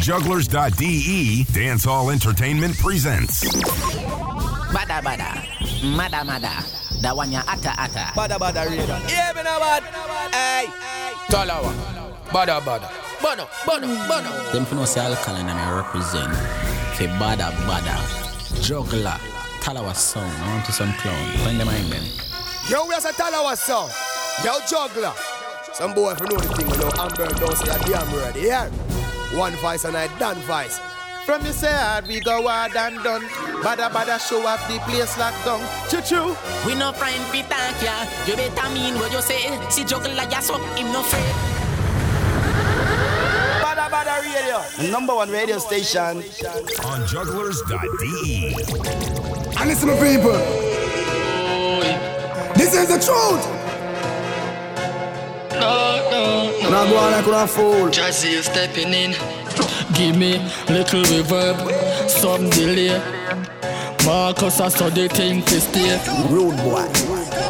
Jugglerz.de Dancehall Entertainment presents. Badda badda, mada mada, that one ya ata ata. Badda badda radio. Yeah, me no bad. Hey. Talawah. Badda badda. Bono, bono, bono. Them for no say alkaline and I represent for badda badda. Juggler. Talawah sound. I want to some clown. Find them in them. Yo, we are a Talawah song. Yo, juggler. Some boy if you know the thing, you know, Amber don't say a damn ready. Yeah. One vice and I done vice. From the side, we go hard and done. Badda badda show up the place locked down. Choo choo. We no friend fi thank ya. You better mean what you say. See juggle like ya so him no afraid. Badda badda radio. The number one radio station. On Jugglerz.de. And listen, my people. This is the truth. No, no, no. Now go on like a fool. Jazzy stepping in. Give me little reverb, some delay. Markus, I saw the thing to stay. Rude boy.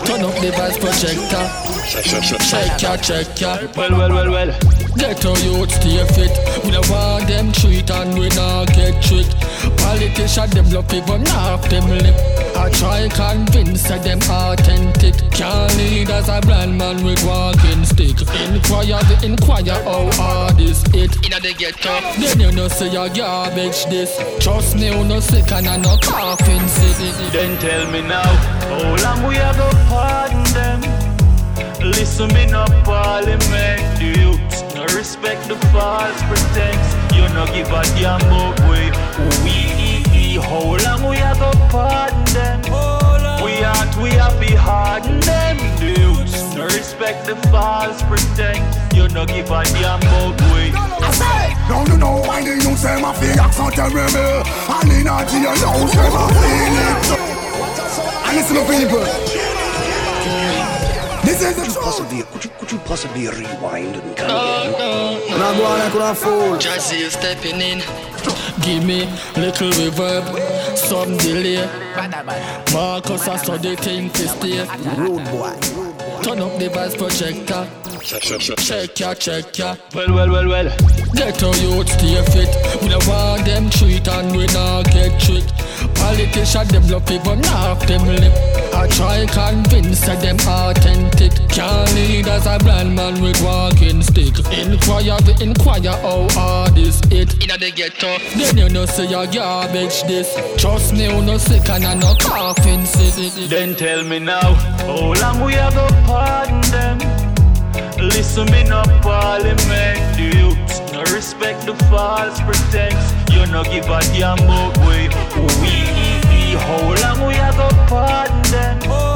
Turn up the bass projector. Check ya, check ya. Well, well, well, well. Get our youth stay fit. We don't want them treat and we not get tricked. Politicians them love people, not them lip. I try convince that them authentic. Can't lead as a blind man with walking stick. Inquire, the inquire how hard is it. Inna the ghetto. Then you know say you're garbage this. Trust me, you no sick and I no coughing sick. Then tell me now, how long we a go pardon them? Listen me no parliament, the youths no respect the false pretense. You no give a damn about we we How long we a go pardon them? We out we happy harden them, the youths no respect the false pretense. You no give a damn about we. I say, now you know why the youth say my fear accent terrible. And in a to your nose, say my feeling. And listen, people. This is the truth. possibly could you could you possibly rewind and come No, again? no, no. Now go on like a fool. Jazzy is stepping in. Give me little reverb, some delay. Badda badda. Markus, I saw the thing to stay. Rude boy. Turn up the bass projector. Check ya, check ya. Well, well, well, well. Get our youth stay fit. We don't want them treat and we not get tricked. Politicians them love people, not them lip. I try convince that them authentic. Can't lead as a blind man with walking stick. Inquire, the inquire how hard is it. Inna the ghetto. Then you know say you're garbage this. Trust me, you no sick and I no coughing sick. Then tell me now, how long we a go pardon them? Listen me no parliament, youths no respect the false pretense. You no give a damn about we. We how long we a go pardon them?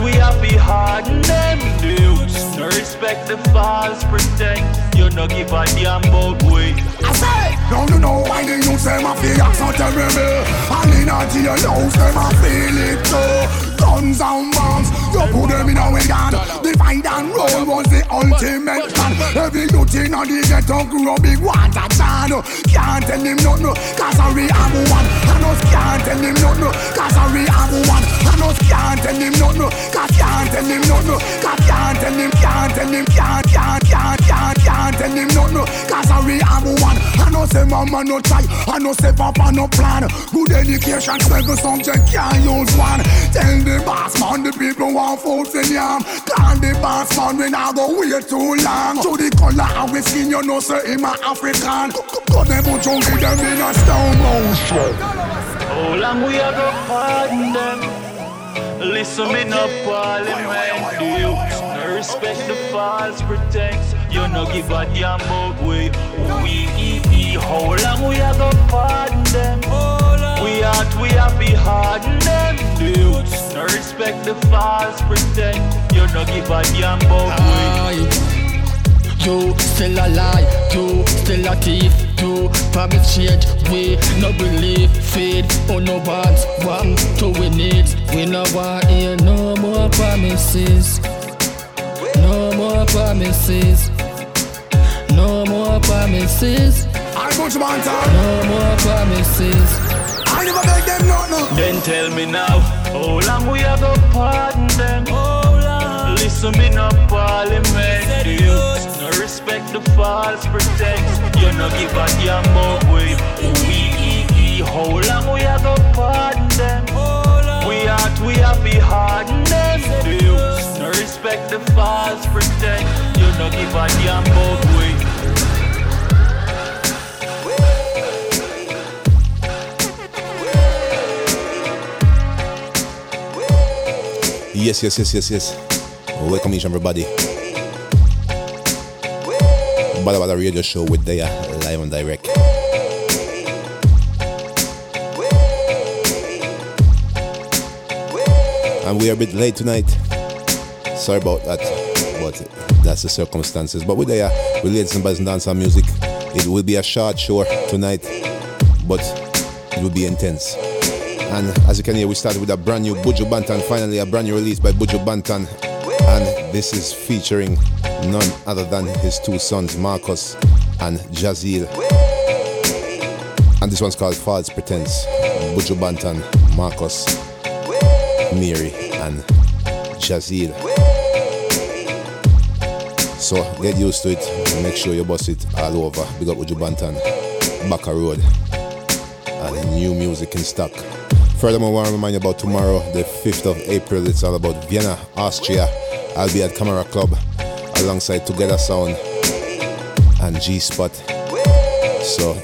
We out we happy harden them, the youths no respect the false pretense. You no give a damn about we. I say, now you know why the youth say my fear accent terrible. And in a nose, say my feel it too. Guns and bombs, you put them in a way. Divide and roll was the ultimate plan. Every youth in a the ghetto grew a big water chan. Can't tell him nothing, cause I we have one. And us can't tell him nothing, cause I we have one. And us can't tell him nothing, cause can't tell him nothing. Cause can't tell him, can't tell him, can't, can't, can't, can't, can't tell him nothing. Cause I we have one. I know say mama no try, I know say papa no plan. Good education, second subject can't use one. Tell the boss man the people want food in yam. Call the boss man we not go wait too long. To the color of we skin, you know say him a African. Got them put junkie them in a stone motion. How long we a go pardon them? Listen me no parliament, the youths no respect the false pretense. You no give a damn about we. We how long we a go pardon them? We out we happy harden them, the youths no respect the false pretense. You no give a damn about we. You still a lie, you still a thief, you promise change, we no believe, feed, oh no wants, want to we need, we no want hear no more promises, no more promises, no more promises, I put man time. no more promises. I never beg them nothing. Then tell me now, how long we a go pardon them? Oh long Listen me no parliament, the youths no respect respect the false pretense. You no give a damn about we. We how long we a go pardon them? We out, we happy harden them. The youths no respect the false pretense. You no give a damn about we. Yes, yes, yes, yes, yes. Welcome each everybody. Badda Badda Radio Show with Daya live and direct. And we are a bit late tonight. Sorry about that, but that's the circumstances. But with Daya, we ladies and boys and music. It will be a short show tonight, but it will be intense. And as you can hear, we started with a brand new Buju Banton, finally a brand new release by Buju Banton. And this is featuring none other than his two sons, Markus and Jahazeil. And this one's called False Pretense. Buju Banton, Markus, Myrie, and Jahazeil. So get used to it. Make sure you bust it all over. Big up Buju Banton, Baka Road. And new music in stock. Furthermore, I want to remind you about tomorrow, the 5th of April. It's all about Vienna, Austria. I'll be at Camera Club alongside Together Sound and G Spot. So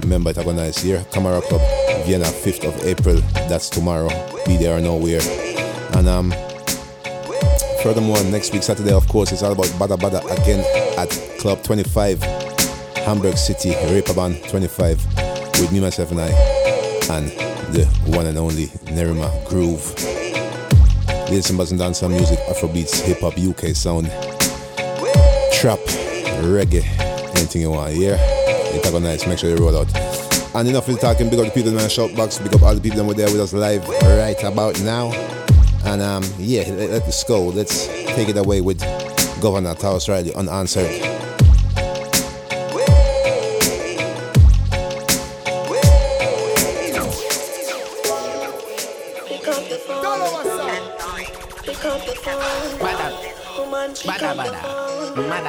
remember it's going nice here. Camera Club, Vienna, 5th of April. That's tomorrow. Be there or nowhere. And um furthermore, next week Saturday, of course, it's all about Badda Badda again at Club 25, Hamburg City, Reeperbahn 25, with me, myself, and I, and the one and only Nerima Groove. Listen, and dance and music, Afrobeats, hip hop, UK sound, trap, reggae, anything you want hear. It's go nice, make sure you roll out. And enough of the talking, big up the people in my shout box, big up all the people that were there with us live right about now. And um, yeah, let, let's go. Let's take it away with Govana Tarrus Riley unanswered.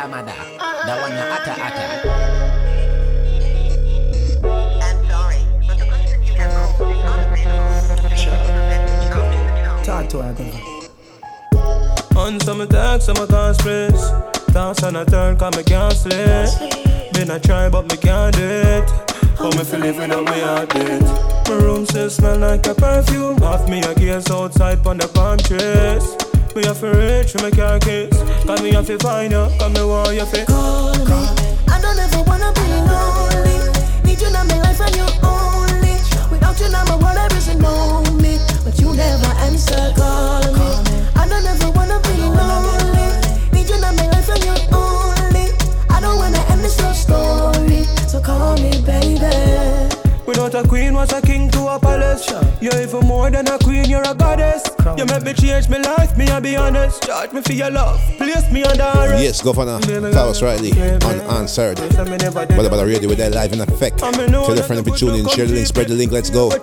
Mada mada, the one you atta atta. Talk to her, On some attacks, some can't stress. Dance on a turn, cause me can't sleep. Been a try, but me can't do it. How me feel living on me heart beat. My room still smell like a perfume. Half me a gaze outside on the palm trees. Me have to reach for my car keys Cause me have to find you Cause me want you to Call me. I don't ever wanna be lonely. Need you in my life and you only. Without you now my world isn't no But you never answer call me. I don't ever wanna be lonely. Need you in my life and you only. I don't wanna end this love story. So call me baby. Without a queen, was a king to a palace. You're even more than a queen, you're a goddess. You make me change my life, me, I be honest. Charge me for your love, place me under arrest. Yes, Govana Tarrus Riley, unanswered. But about the radio with that live in effect. Tell a friend to be tuning, share the link, spread the link, let's go. I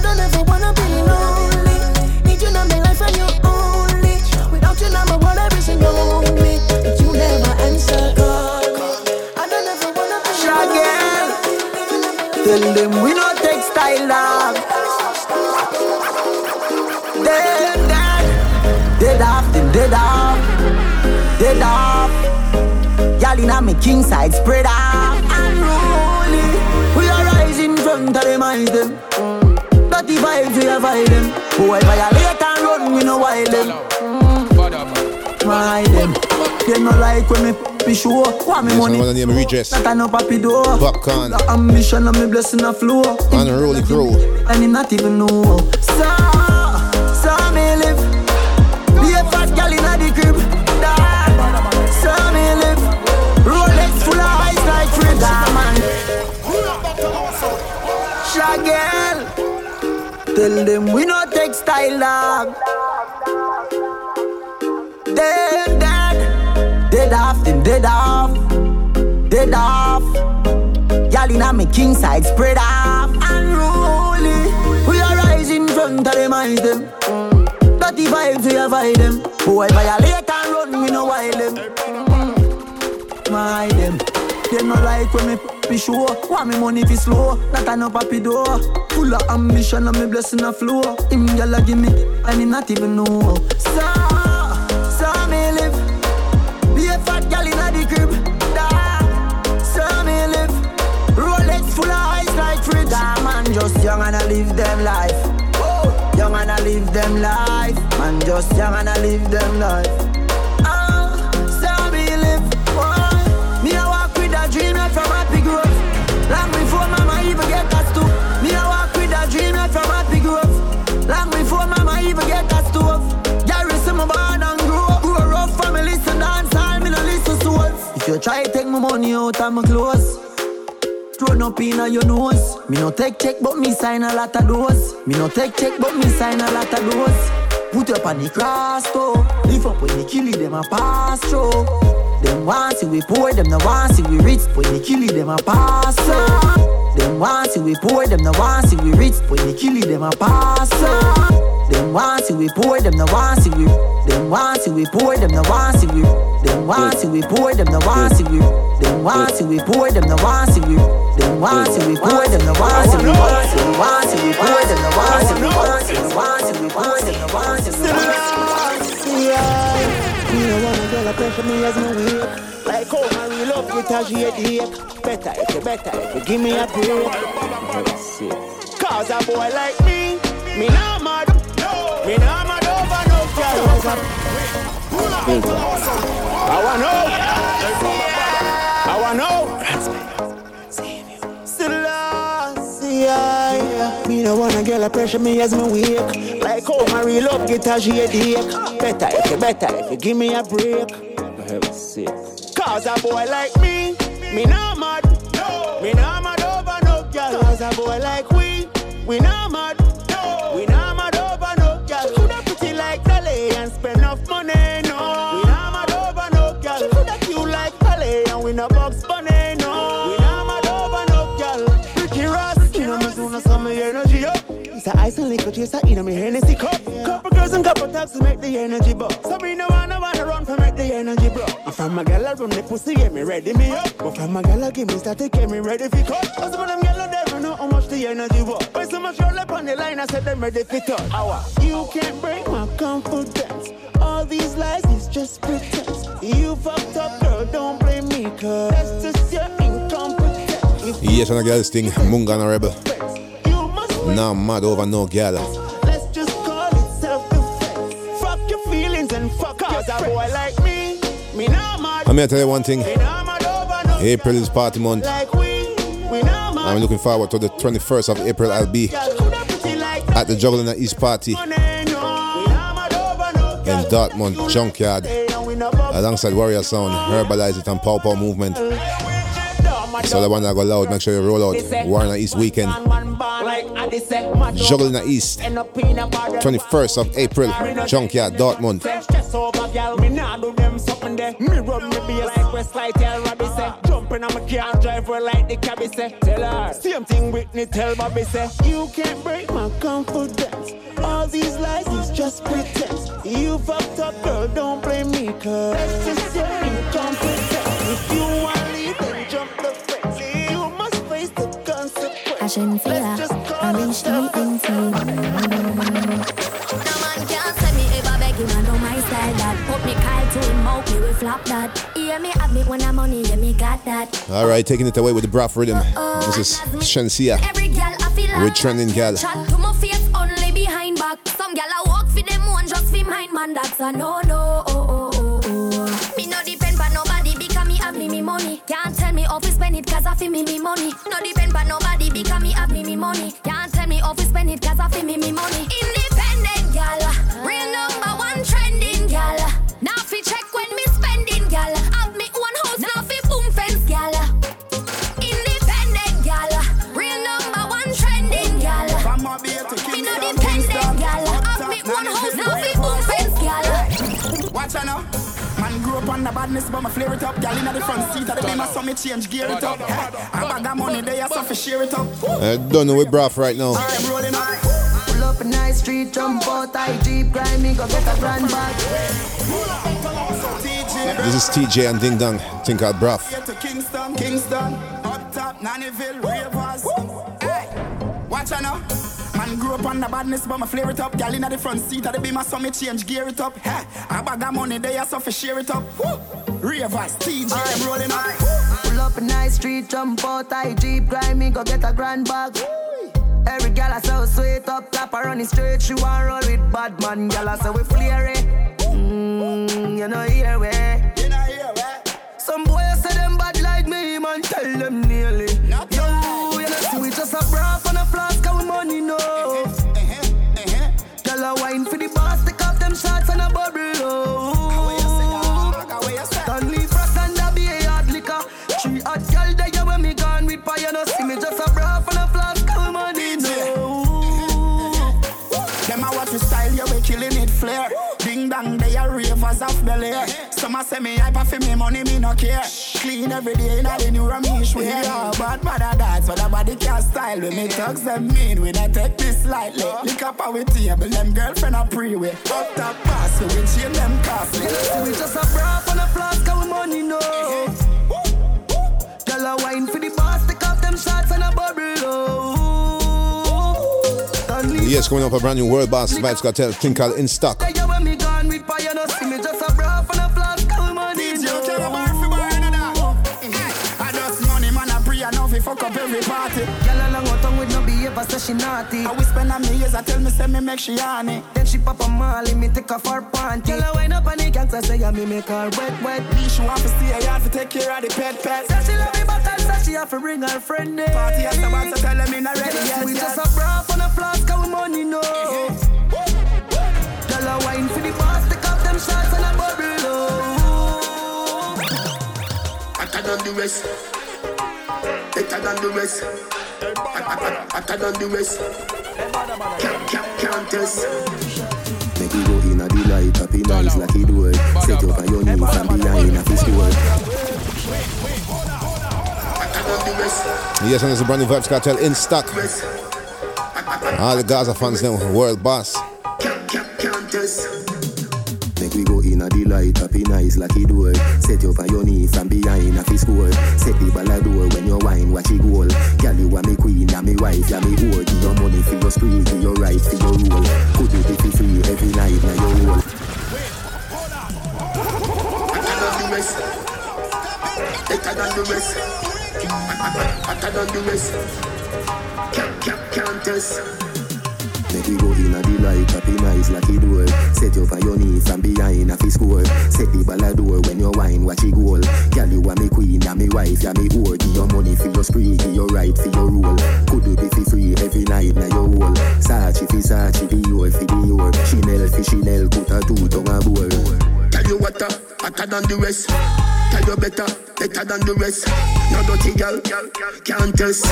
don't ever wanna be lonely. Dead off, them dead off, dead. Y'all inna me king side spread off. Unruly, we are rising front of them eyes them. Dirty vibes we avoid them. Boy violate and run, we no wild them. Ride them. They no like when me be sure. Want me money? One name redress. Not no papi door. Popcaan. The ambition of me blessing a flow. Unruly crew. And he not even know. So, so fat gal inna the crib. Dad. So me live. Rolex full of ice like free diamond. Shagel. Tell them we no textile dog. Dead, dead, dead off, them dead off, dead off. Y'all inna me king side spread off. Unruly, we are rising front of them eyes them. Dirty vibes we avoid them. Boy violate and done, we no wild them. My them. Them no like when me be sure. Want me money fi slow, not a no papi door. Full of ambition and me blessing a flow. Him gyal give me, and him not even know. So, so me live. Be a fat gyal inna the crib. Da, so me live. Rolex full of ice like fridge. Da man just young and I live them life. Young and I live them life. Man just young and I live them life. Ah, so me live. Oh, me a walk with a dream right from happy growth. Long before mama even get us to. Me a walk with a dream right from happy growth. Long before mama even get us to. Gary see me born and grow up. Grow rough family listen dance me no listen souls. If you try take my money out of my Thrown up in your nose. Me no take check, but me sign a lot of those. Me no take check, but me sign a lot of those. Put up on the cross, though. Lift up when they kill it, them a pass through. Them want see we poor, them no want see we rich. When they kill it, them a pass through. Them want see we poor, them no want see we rich. When they kill it, them a pass through. Them want see we poor, them no want see we. Them want see we poor, them no want see we. Them want see we poor, them no want see we. Them want see we poor, them no want see we. Them want see we poor, them no want see we. Them want see we poor, them no want see we. Them want see we poor, them no want see oh, we. Me no wanna girl a pressure me as me wake Like how my real love with her she headache Better if you better if you give me a break Cause a boy like me Me not mad Me not mad over no girl I wanna know I wanna know yeah Me no wanna girl a pressure me as me wake Like how my real love get she headache Better if you better if you give me a break. Cause a boy like me Me not mad. Me not mad over no girl. Cause a boy like we We not mad chaser in me Hennessy cup Couple girls and couple tags to make the energy buzz. So me no wanna wanna run for make the energy If I'm a gal I run the pussy get me ready me up. But from a gal I give me static get me ready for cut. Cause of them gal never know how much the energy was. When so much roll up on the line I said them ready for touch. Hour. You can't break my confidence. All these lies is just pretense. You fucked up girl don't blame me cause That's just your incompetence. If Yes, and a girl's thing, Munga Honorable. Now I'm mad over no girl. Let's just call it self-defense. Fuck your feelings and fuck Cause a boy like me, me not mad. I'm here to tell you one thing. Me not mad over no April is party month. like we, we not mad. I'm looking forward to the 21st of April. I'll be at the Juggling at East Party in Dortmund Junkyard alongside Warrior Sound, Herbalize It and Pow Pow Movement. So the one that go loud, make sure you roll out. Warrior East weekend. Juggling the East, 21st of April, Junkyard, Dortmund. Jumping on my car, drive her like the cabby say. Tell her, same thing tell Bobby say. You can't break my confidence. All these lies is just pretense. You fucked up, girl, don't blame me, cause that's just your incompetence. If you want leave, consequence. I shouldn't fear. I'm in straight into No man can't say me ever beg him, I know my style that. Put me Kyle to him, mouth me we flop that. Hear me have me when I'm money, yeah me got that. All right, taking it away with the Braff rhythm. Oh, this is Shenseea Every gal I feel like with Trending Gal. Chat to my face only behind back. Some gal I walk for them one just for mine, man. That's a no no. Oh, oh, oh, oh. Me no depend on nobody because me have me me money. Can't spend it cause I feel me me money. No depend on nobody because me have me me money. Can't tell me off to spend it cause I feel me me money. Independent on the badness, but my flare it up. Gal in the front seat of the beamer, so me change gear it up. Hey, a bag of money, they are so fi share it up. I don't know with Braff right now. I'm rolling up. Pull up a nice street, jump out, I jeep, grind me, go get a grand bag. This is Teejay and Ding Dong. Think I'll bruff. to Kingston, Kingston, up top, Nannyville, Ravers. Hey, watch out now. Man grew up on the badness, but my flare it up. Gal in the front seat of the beamer, so me change gear it up. Hey, I bag of money there, so for share it up. Woo. Ravers, Teejay, them rolling up. Pull up a nice street, jump out, I jeep, grind me, go get a grand bag. Every gal I so sweet up top, I run the straight, she want roll with bad man, gal I say we flare it. Mm, you know here we. You know here we. Some boys say them bad like me, man, tell them nearly. Yo, you know we just a bra and a flask of money, no. Gal a wine for the boss, take off them shots and a bubble, oh. Stanley Frost and a be a hard liquor. Three hot gal there when me gone with fire, no see me just a bra and a flask of money, no. Them a watch we style, yeah, we killing it flare. Ding dong, they are ravers off Bel Air. Some a say me hyper for me money, me no care. Clean every day in the new Ramesh way. Yeah, but bad that's what the body can style. When me thugs them mean, we not take this lightly. Lick up our table, them girlfriend a pre-way. Up top pass, we will chain them costly. You see we just a bra and a flask of money, no. Gal a wine for the boss, take off them shots and a bubble, oh. Stanley Yes, coming up a brand new World Boss Vybz Kartel. Kinkal in stock. Up every party. Girl along her tongue with no behavior, say she naughty. I whisper on me ears, I tell me, say me make she honey. Then she pop a molly, me take off her panty. Girl a wind up on the cancer, say yeah, me make her wet, wet. Me she want to stay, I have to take care of the pet pet. Say she love me, but I say she have to bring her friend in. Party after so tell her me not ready yet. We yet. just a bra on a flask of money, no. Girl a wine for the boss, take off them shots and a bubble, oh. Hotter than the rest. Better than the rest. Hotter than the rest. Can't, can't, can't test. Make you go in a delight, up in eyes like it would. Set up on your knee from behind a fist word. Hotter than the rest. Yes, and it's a brand new Vybz Kartel in stock. All the Gaza fans, them World Boss. Can't, we go in a delight, up in eyes like it would. Set up on your knee from behind a fist word. Set the ball a door when you wine, watch it goal. Girl, you are me queen, and me wife, yeah me whore. Give your money for your spree, give your right for your rule. Could you be free every night, now your role. Better than the rest. Hotter than the rest. Can't, can't, can't test. Make we go in a delight, up in eyes like it would. Set you on your knee from behind a fist score. Set the ball a door when you wine, watch it goal. Girl, you are me queen, and me wife, yeah me whore. Give your money for your spree, give your right for your rule. Could you be for free every night, now your whole. Sachi fi Sachi, Dior fi Dior. Chanel fi Chanel, put a two tongue a bowl. Tell you what, uh, hotter than the rest. Tell you better, better than the rest. No dirty girl, can't test.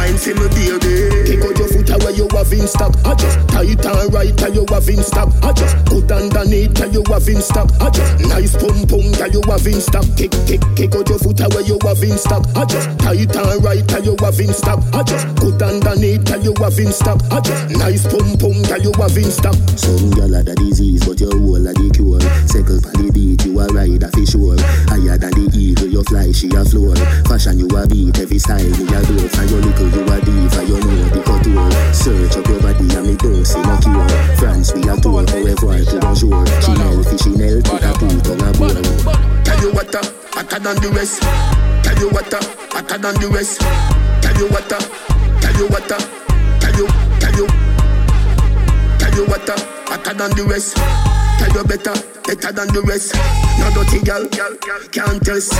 Wine for me baby Kick out your foot away you have in stock. I just tight and right tell you have in stock. I just good underneath tell you have in stock. I just nice pum pum tell you have in stock. Kick kick kick out your foot away you have in stock. I just tight and right tell you have in stock. I just good underneath tell you have in stock. I just nice pum pum tell you have in stock. Some gyal a the disease, but your whole a the cure. Circle pon the beat, you a ride a fish sure. Higher than the eagle, you fly, she a floor. Fashion you a beat, every style me a do. For your little you a diva, you know the couture. Search up your body and me don't see no cure. France we a tour, au revoir bonjour. Chanel fi Chanel, put a two tongue a bowl. Tell you what, uh, hotter than the rest. Tell you what, uh, hotter than the rest. Tell you what, uh, tell you what, tell you, tell you, tell you what, hotter than the rest. Tell you better, better than the rest. No dirty girl, can't test.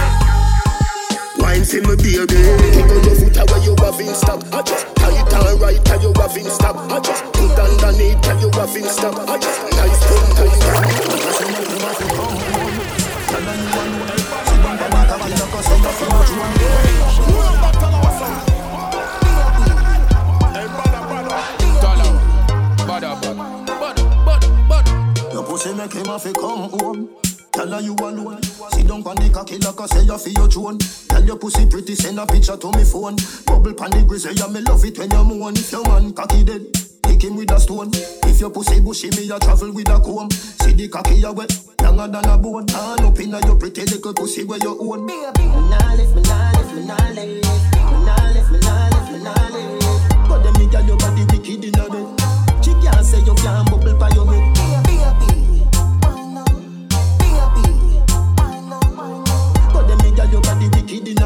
Wine for me baby. Kick out your foot away you have in stock I just tight and right tell you have in stock I just put underneath tell you have in stock I just nice pum Your pussy make him have to come home. Tell her you alone. Sit down on the cocky like I say you feel your drone. Tell your pussy pretty, send a picture to me phone. Bubble pan the grizzly, yeah, me love it when you moan. If your man cocky dead, hit him with a stone. If your pussy bushy, me a travel with a comb. See the cocky ya wet, now longer than a bone. Turn up inna your pretty little pussy where you own. Me nah lift, me nah lift, me nah lift, me nah lift, me nah lift, me nah lift. But them me girl your body wicked inna bed.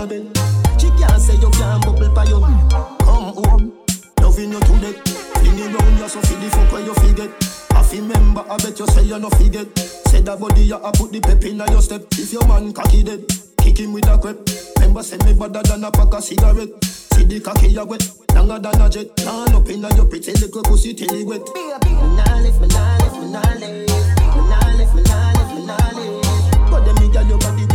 Wicked. She can't say you can't bubble by your. Come home, loving you to death. Fling it round you so fi the fuck where you forget. I fi remember, I bet you say you no forget. Say that body you a put the pep in your step. If your man cocky dead, kick him with a crep. Remember, say me better than a pack of cigarette. See the cocky you wet, longer than a jet. Turn up in your pretty little pussy till it wet. Me nah lift, me nah lift, me nah me nah me nah me nah. But them me girl your body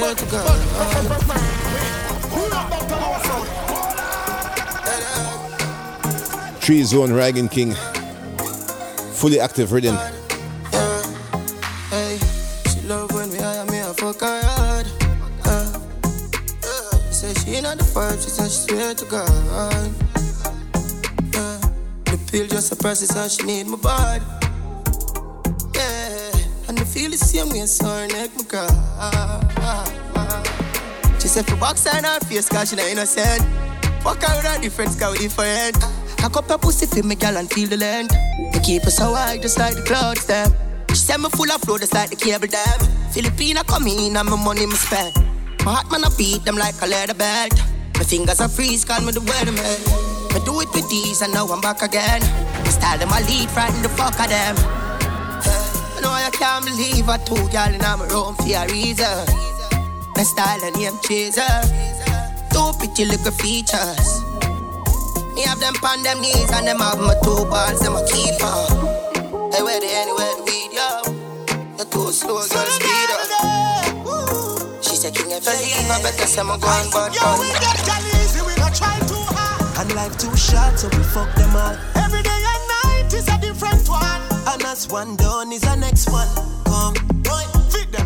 she to God. Tree Zone Rygin King. Fully active rhythm. Hey, she love fuck her hard. Uh, ain't on the to God. Uh, a process she need my body. Yeah, and I feel the same way, so her neck my cry. Said for box and her face, cause she not innocent. Fuck her with a different sky with different. Cock up her pussy for me, girl, and feel the length. Me keep her so high, just like the clouds, them. She said me full of flow, just like the cable dam. Filipina come in and my money me spend. My heart man I beat them like a leather belt. My fingers are freeze, call me the weatherman. Me do it with these and now I'm back again. Style them I lead, frighten the fuck of them. I know I can't believe I told y'all in my room for a reason. My style and name chaser. Two pretty little features. Me have them on them knees and them have my two balls, them a keeper. Hey, where they anywhere the video? You're too slow, girl, speed up. She said, King, if you leave, I better say I'm going bad boy. easy, we not try too hard. And life too short, so we fuck them all. Every day and night is a different one. And as one done is the next one. Come, boy.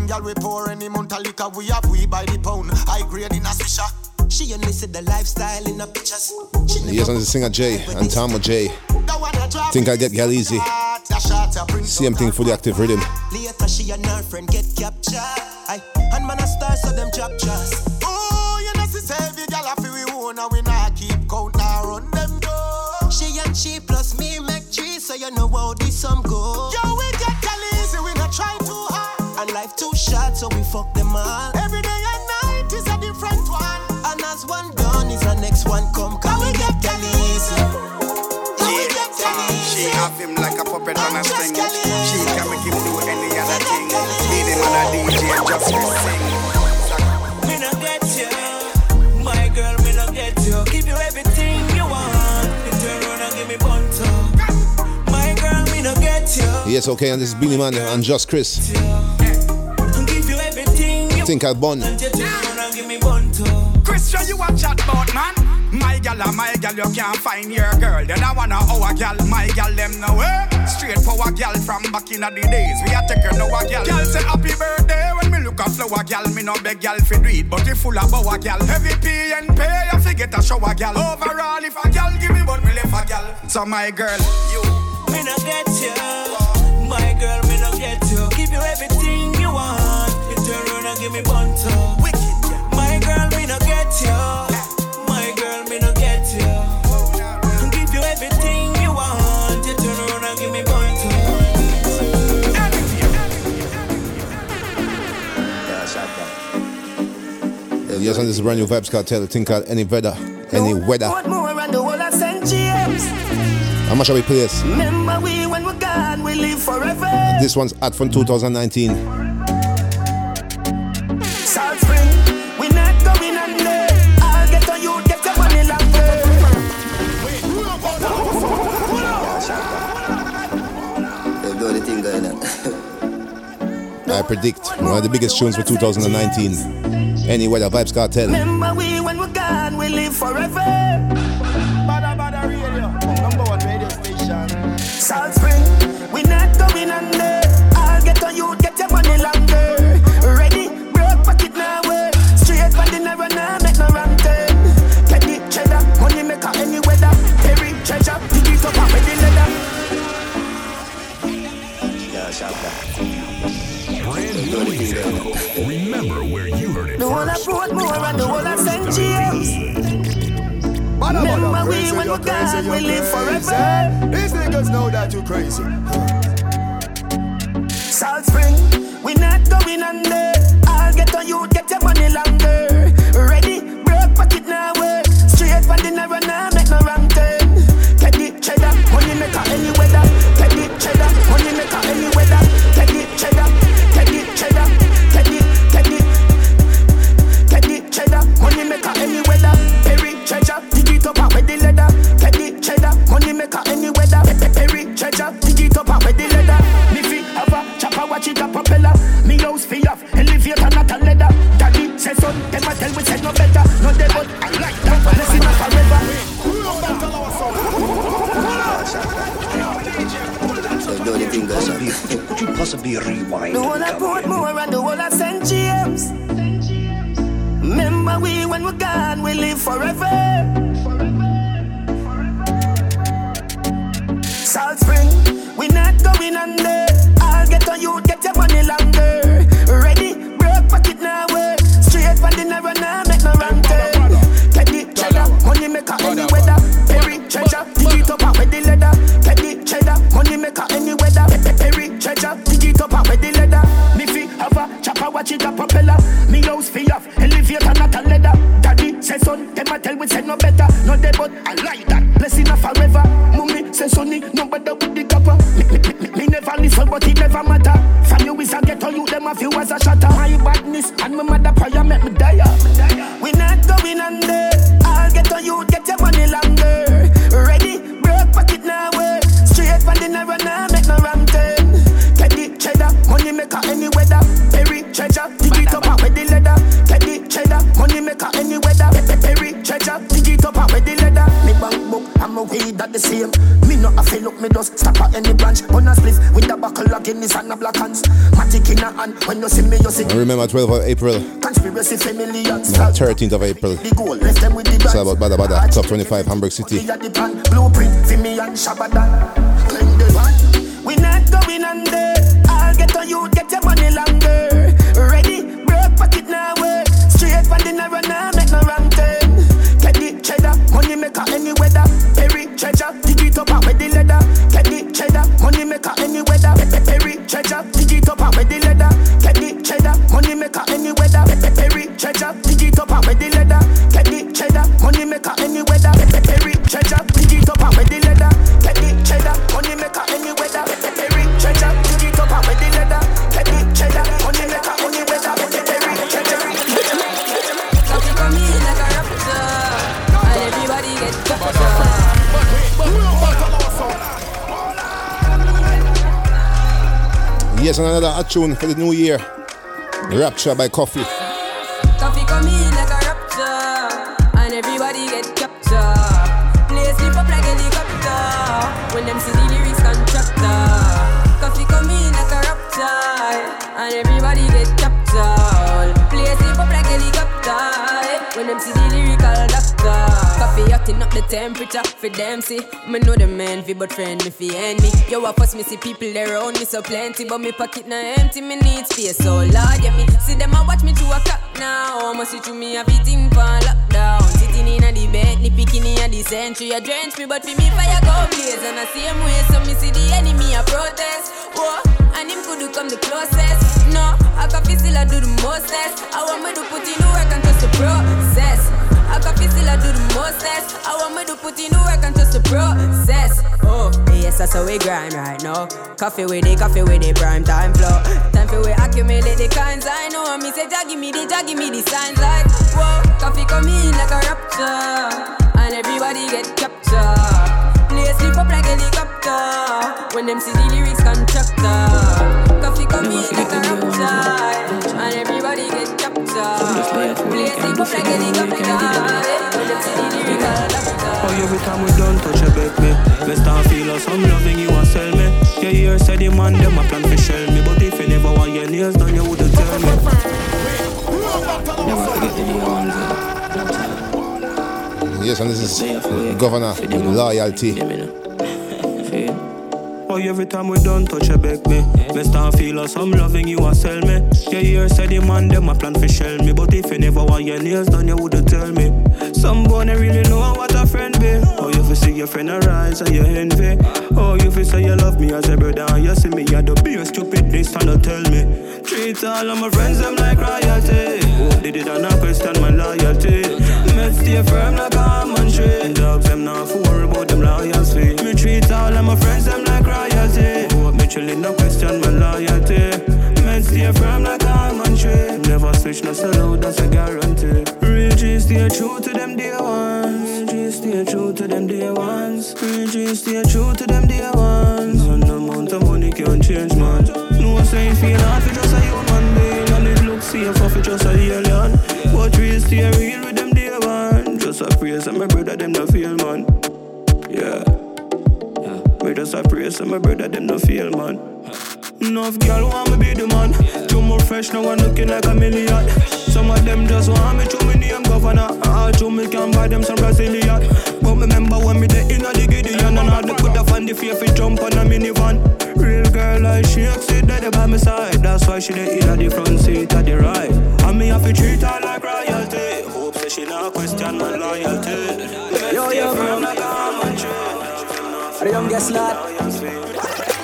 Them, y'all, we pour any month of liquor. We have we by the pound. I grade in a swisher. She only see the lifestyle in the pictures. She Yes, and the singer Jay and Tamo Jay. Think I get gal easy. Same thing for the active rhythm. Later she and her friend get captured. Aye. And man a star so them drop. Oh, you know she say every gal a we own and we not keep count now run them go. She and she plus me make three, so you know how this some go. Yo, life too short, so we fuck them all. Every day and night is a different one. And as one done is the next one come. Can we get gal easy? Can we get gal She have him like a puppet on a string. She can make him do any other thing. Lead him on a DJ just to sing. Me no get you, my girl. Me no get you. Give you everything you want. You turn around and give me bunto. My girl, me no get you. Yes, okay, and this is Beenie Man and Jus Chris. Give you everything you Think I'll bun. want. You turn around and give me bunto. Christian, you a chat about man. My gal and my gal, you can't find your girl. Then I wanna our gal, my gal them now. Eh? Straight for a gal from back in the days. We a take her now a gal. Gal say happy birthday when me look a flower gal. Me no beg gal fi do it, but if full of bow gal. Heavy pay and pay, you fi get a shower gal. Overall, if a gal give me but me left a gal. So my girl, you. Me no get you, my girl. Me no get you. Give you everything you want. You turn around and give me bunto. My girl, me no get you. My girl, me no get you. Give you everything you want. You turn around and give me bunto. Yes, and this is brand new Vybz Kartel. Think called Any Weather. Any Weather. What more around the world of St. James? How much shall we play this? Remember we when we're gone, we live forever. This one's out from 2019. I predict one of the biggest tunes for 2019. Any Weather Vybz Kartel. live forever. forever, forever. Salt Spring, we not going under. remember 12th of April. No, 13th of April. It's about Badda Badda, top 25 Hamburg City. Here's another tune for the new year Rapture by Koffee. Koffee Cutting up the temperature for them, see. Me know the man, but friend me fi any. Yo, I force me see people there around me so plenty, but me pocket now empty, me need space. So Lord, yeah, me see them, I watch me to a cop now. Almost see to me, everything pan lockdown. Sitting in a the bed, ni picking in a the century. I drench me, but for me, fire go blaze. And I see him way, so me see the enemy, I protest. Whoa, and him could come the closest. No, I can feel still I do the most. I want me to put in the work and trust the process work, I feel still I do the mostness. I want me to put in the work and trust the process. Oh, yes, that's how we grind right now. Koffee with it, Koffee with it, prime time flow. Time for we accumulate the kinds I know. And me say, Jah give me the, Jah me the signs like, whoa, Koffee come in like a rapture. And everybody get captured. Play sleep up like helicopter. When them see the lyrics constructor. Koffee come in like a rapture. And everybody get captured. Oh, every time we done touch a bit me? Me start feel us, I'm loving you and sell me. Yeah, you said the man, them a plan to shell me. But if you never want your nails done, you wouldn't tell me. Yes, and this is Govana with Loyalty why every time we done touch you beg me? Yeah. Me start feel us, I'm loving you I sell me. Yeah, you said the man them a plan for shell me, but if you never want your nails done, you woulda tell me. Some boy really know what a friend be. Oh, you fi see your friend arise and you envy. Oh, you fi say you love me as a brother, and you see me at the be a stupidness and tell me. Treat all of my friends them like royalty. Oh, they did not question my loyalty. Me stay firm like a almond tree. Dogs them not for about them loyalty. Me treat all of my friends them like royalty. Oh, me chillin' no question my loyalty. Me stay firm like a almond tree. Never switch no solo, that's a guarantee. Real G stay true to them dear ones. Real G stay true to them dear ones. Real G stay true to them dear ones. And the amount of money can't change man. No saying feel hard just a being, and looks safe for just a alien. But real stay real with them dear one. Just a praise and my brother them no feel man. Yeah. Me just a praise and my brother them no feel man. Enough girl want me be the man. Too more fresh now I'm looking like a million. Some of them just want me to me name Govana. Ah, to me can buy them some Brazilian. But remember when me the inna the Gideon and all the coulda find the fear jump on a minivan. Real girl like she sit there by my side. That's why she the inna the front seat at the right. And me have to treat her like royalty. Hope say she not question my loyalty. Yo, yo, from like a almond tree. The youngest lad.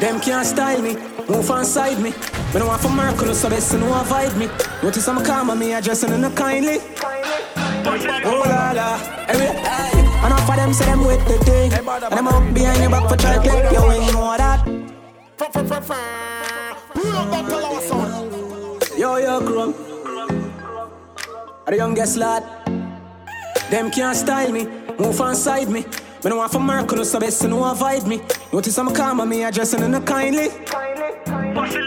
Them can't style me, move on side me. Me no want for Mercury, so best to know avoid me. Notice I'm calm on me addressing in a kindly. Oh la la, anyway. And off of them say them with the thing. And them up behind your back for try clip, yo ain't know that. Yo yo crumb. The youngest lad. Them can't style me, move on side me. Me no want for Mercury, so best know avoid me. Notice I'm calm me addressing in a kindly.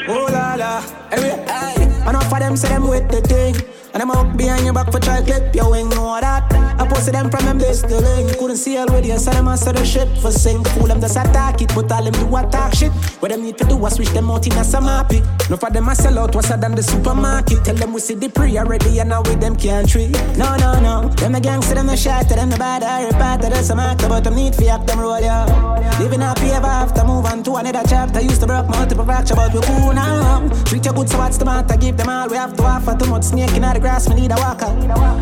Oh la la, anyway, hey. And off of them say them with the thing. And them up behind your back for try clip, yo ain't know that. I posted them from them link. You couldn't see with you, so them answer the shit for sing. Fool them just attack it, but all them do attack shit. What them need to do is switch them out in a some happy. No for them I sell out, what's than the supermarket. Tell them we see the pre already, and now with them can't treat. No, no, no. Them the gangster, them the shot, them the bad, I repart to them some actor, but them need for act them roll, yeah. Living happy ever after, move on to another chapter. Used to broke multiple fracture, but we cool now. Treat you good, so what's the matter? Give them all we have to offer. Too much snake in the grass, we need a walker.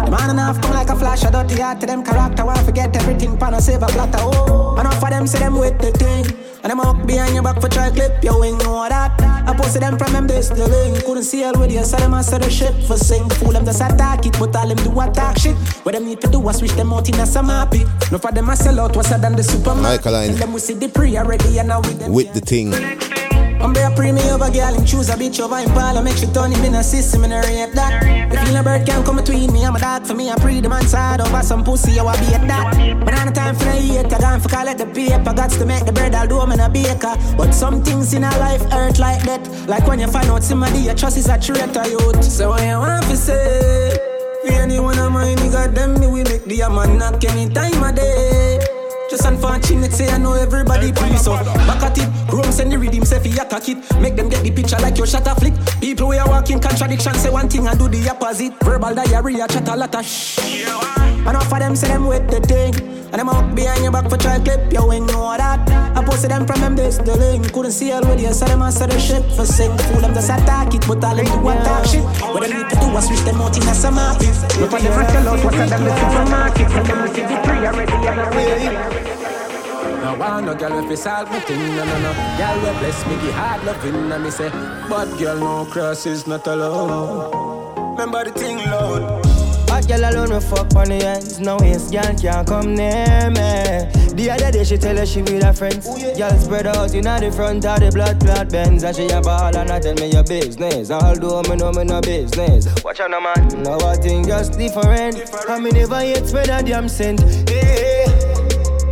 The man enough come like a flash, a dirty heart to them character. Want forget everything, pan a save a platter. Oh, enough of them say them with the thing. And them up behind your back for try clip, you ain't know that. I posted them from them this the link. Couldn't see all with you, so them answer the shit for sing. Fool them just attack it, but all them do attack shit. What them need to do is switch them out in a some happy. No for them I sell out, what's than the supermarket. Alkaline. Them we see the pre already, and now with them. With the thing. I'm be a premium over girl and choose a bitch over Impala. Make sure turn him in a system and a rate that. If you a bird can come between me I'm a dog for me I pre the man side over some pussy I be at that But on the time for the hate I gone for collect the paper. Gots to make the bread do I'm in a baker. But some things in a life hurt like that. Like when you find out somebody you trust is a traitor youth So what you want to say? Anyone of mine, nigga, them me we make the man knock any time of day just unfortunate, say I know everybody please so Back at it, Rome send the rhythm, say fi attack it. Make them get the picture like your shutter flick. People we are walking contradiction, say one thing and do the opposite. Verbal diarrhea, chat a lot of shh And off of them say them with the thing. And them up behind your back for try clip, you ain't know that. I posted them from them this the link. Couldn't see all with you, so them answer the shit For sing, fool them just attack it But all them do attack shit. What they need to do is switch them out in a market Look at them tell out what's than the supermarket So them we see the tree already and already no want no girl if you solve me thing, no no no. Girl we bless me, give hard loving, and me say, but girl no cross is not allowed. Remember the thing, Lord. Hot girl alone me fuck on the ends, no waste girl can't come near me. The other day she tell her she with her friends. Oh, girl spread out in the front of the blood clot Benz, and she a ball and I tell me your business. Although me know me no business. Watch out, no man. Now I think just different. I me never yet spread a damn cent. Hey.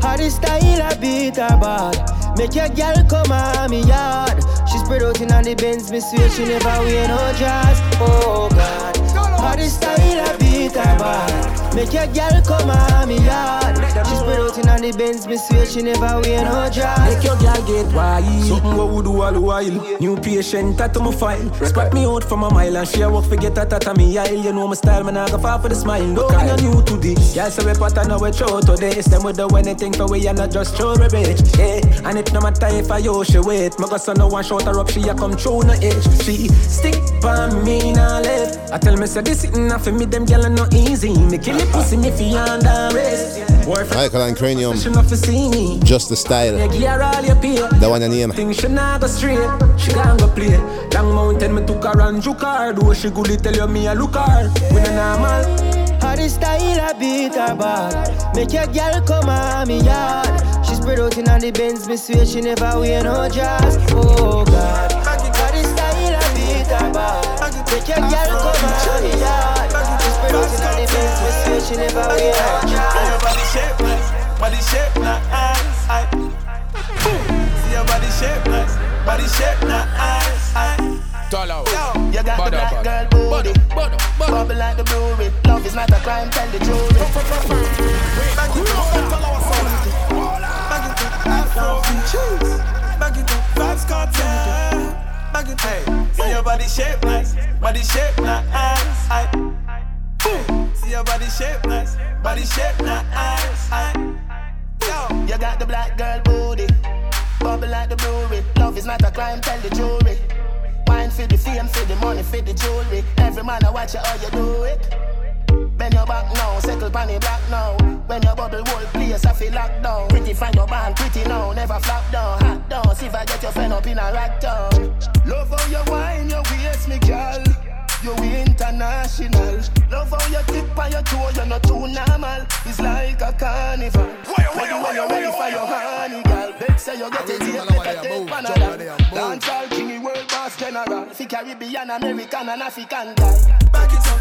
How style I beat her bad. Make your girl come on me yard. She spread out in on the Benz Me swear she never wear no dress. Oh God. How style beat beat her bad. Make your girl come on me yard. She spread out in on the Benz, me swear she never wear no dress. Make your girl get wild. Something what we do all the while. New patient, tattoo my file. Spot me out from a mile and she a walk forget that at me aisle. You know my style, man, I go far for the smile. No kind of new to this. Girl say we pattern now we throw to this. Them we do anything for we and not just throw a bitch. Yeah, and it no matter if I yo she wait. My girl, son no one shot her up, she a come through no edge. She stick by me now live. I tell me say this sitting for me, them gyal no easy. Me kill it pussy me fi under race. Alkaline Kranium. She not fi see me. Just the style. Yeah, give all your pay. That one your name. Think she not go straight. She gon' go play. Long mountain me took her and juke her. Do she good tell you me a look her. We no normal. How the style I beat her bad. Make your girl come on me yard. She spread out in on the Benz, me swear she never wear no dress. Oh God. How the style I beat her bad. Make your girl come on me yard. No dress. Body shape nice, body shape nice. I, See your body shape nice, body shape nice. I, Dollar. Yo, you got the black girl booty. Bubble like the brewery. Love is not a crime, tell the jury. Back it up, Talawah sound. Back it up, Afro cheese. Back it up, Vybz Kartel. Back it up, see your body shape nice, body shape nice. See your body shape nice, body shape nice. Yo, you got the black girl booty. Bubble like the brewery. Love is not a crime, tell the jury. Wine for the fame, for the money, for the jewelry. Every man I watch you how you do it. Bend your back now, settle pan the black now. When your bubble whole place, I feel locked down. Pretty find your band, pretty now, never flop down. Hot down, see if I get your friend up in a rack down. Love how you wine, your waist, me girl. You international. Love how you tip on your toe, you're not too normal. It's like a carnival. Ready when you're ready for your honey, girl. Bet say you get it here, better take Panada. Dance all kingy world boss general. Fi Caribbean, American, and African guy. back it up,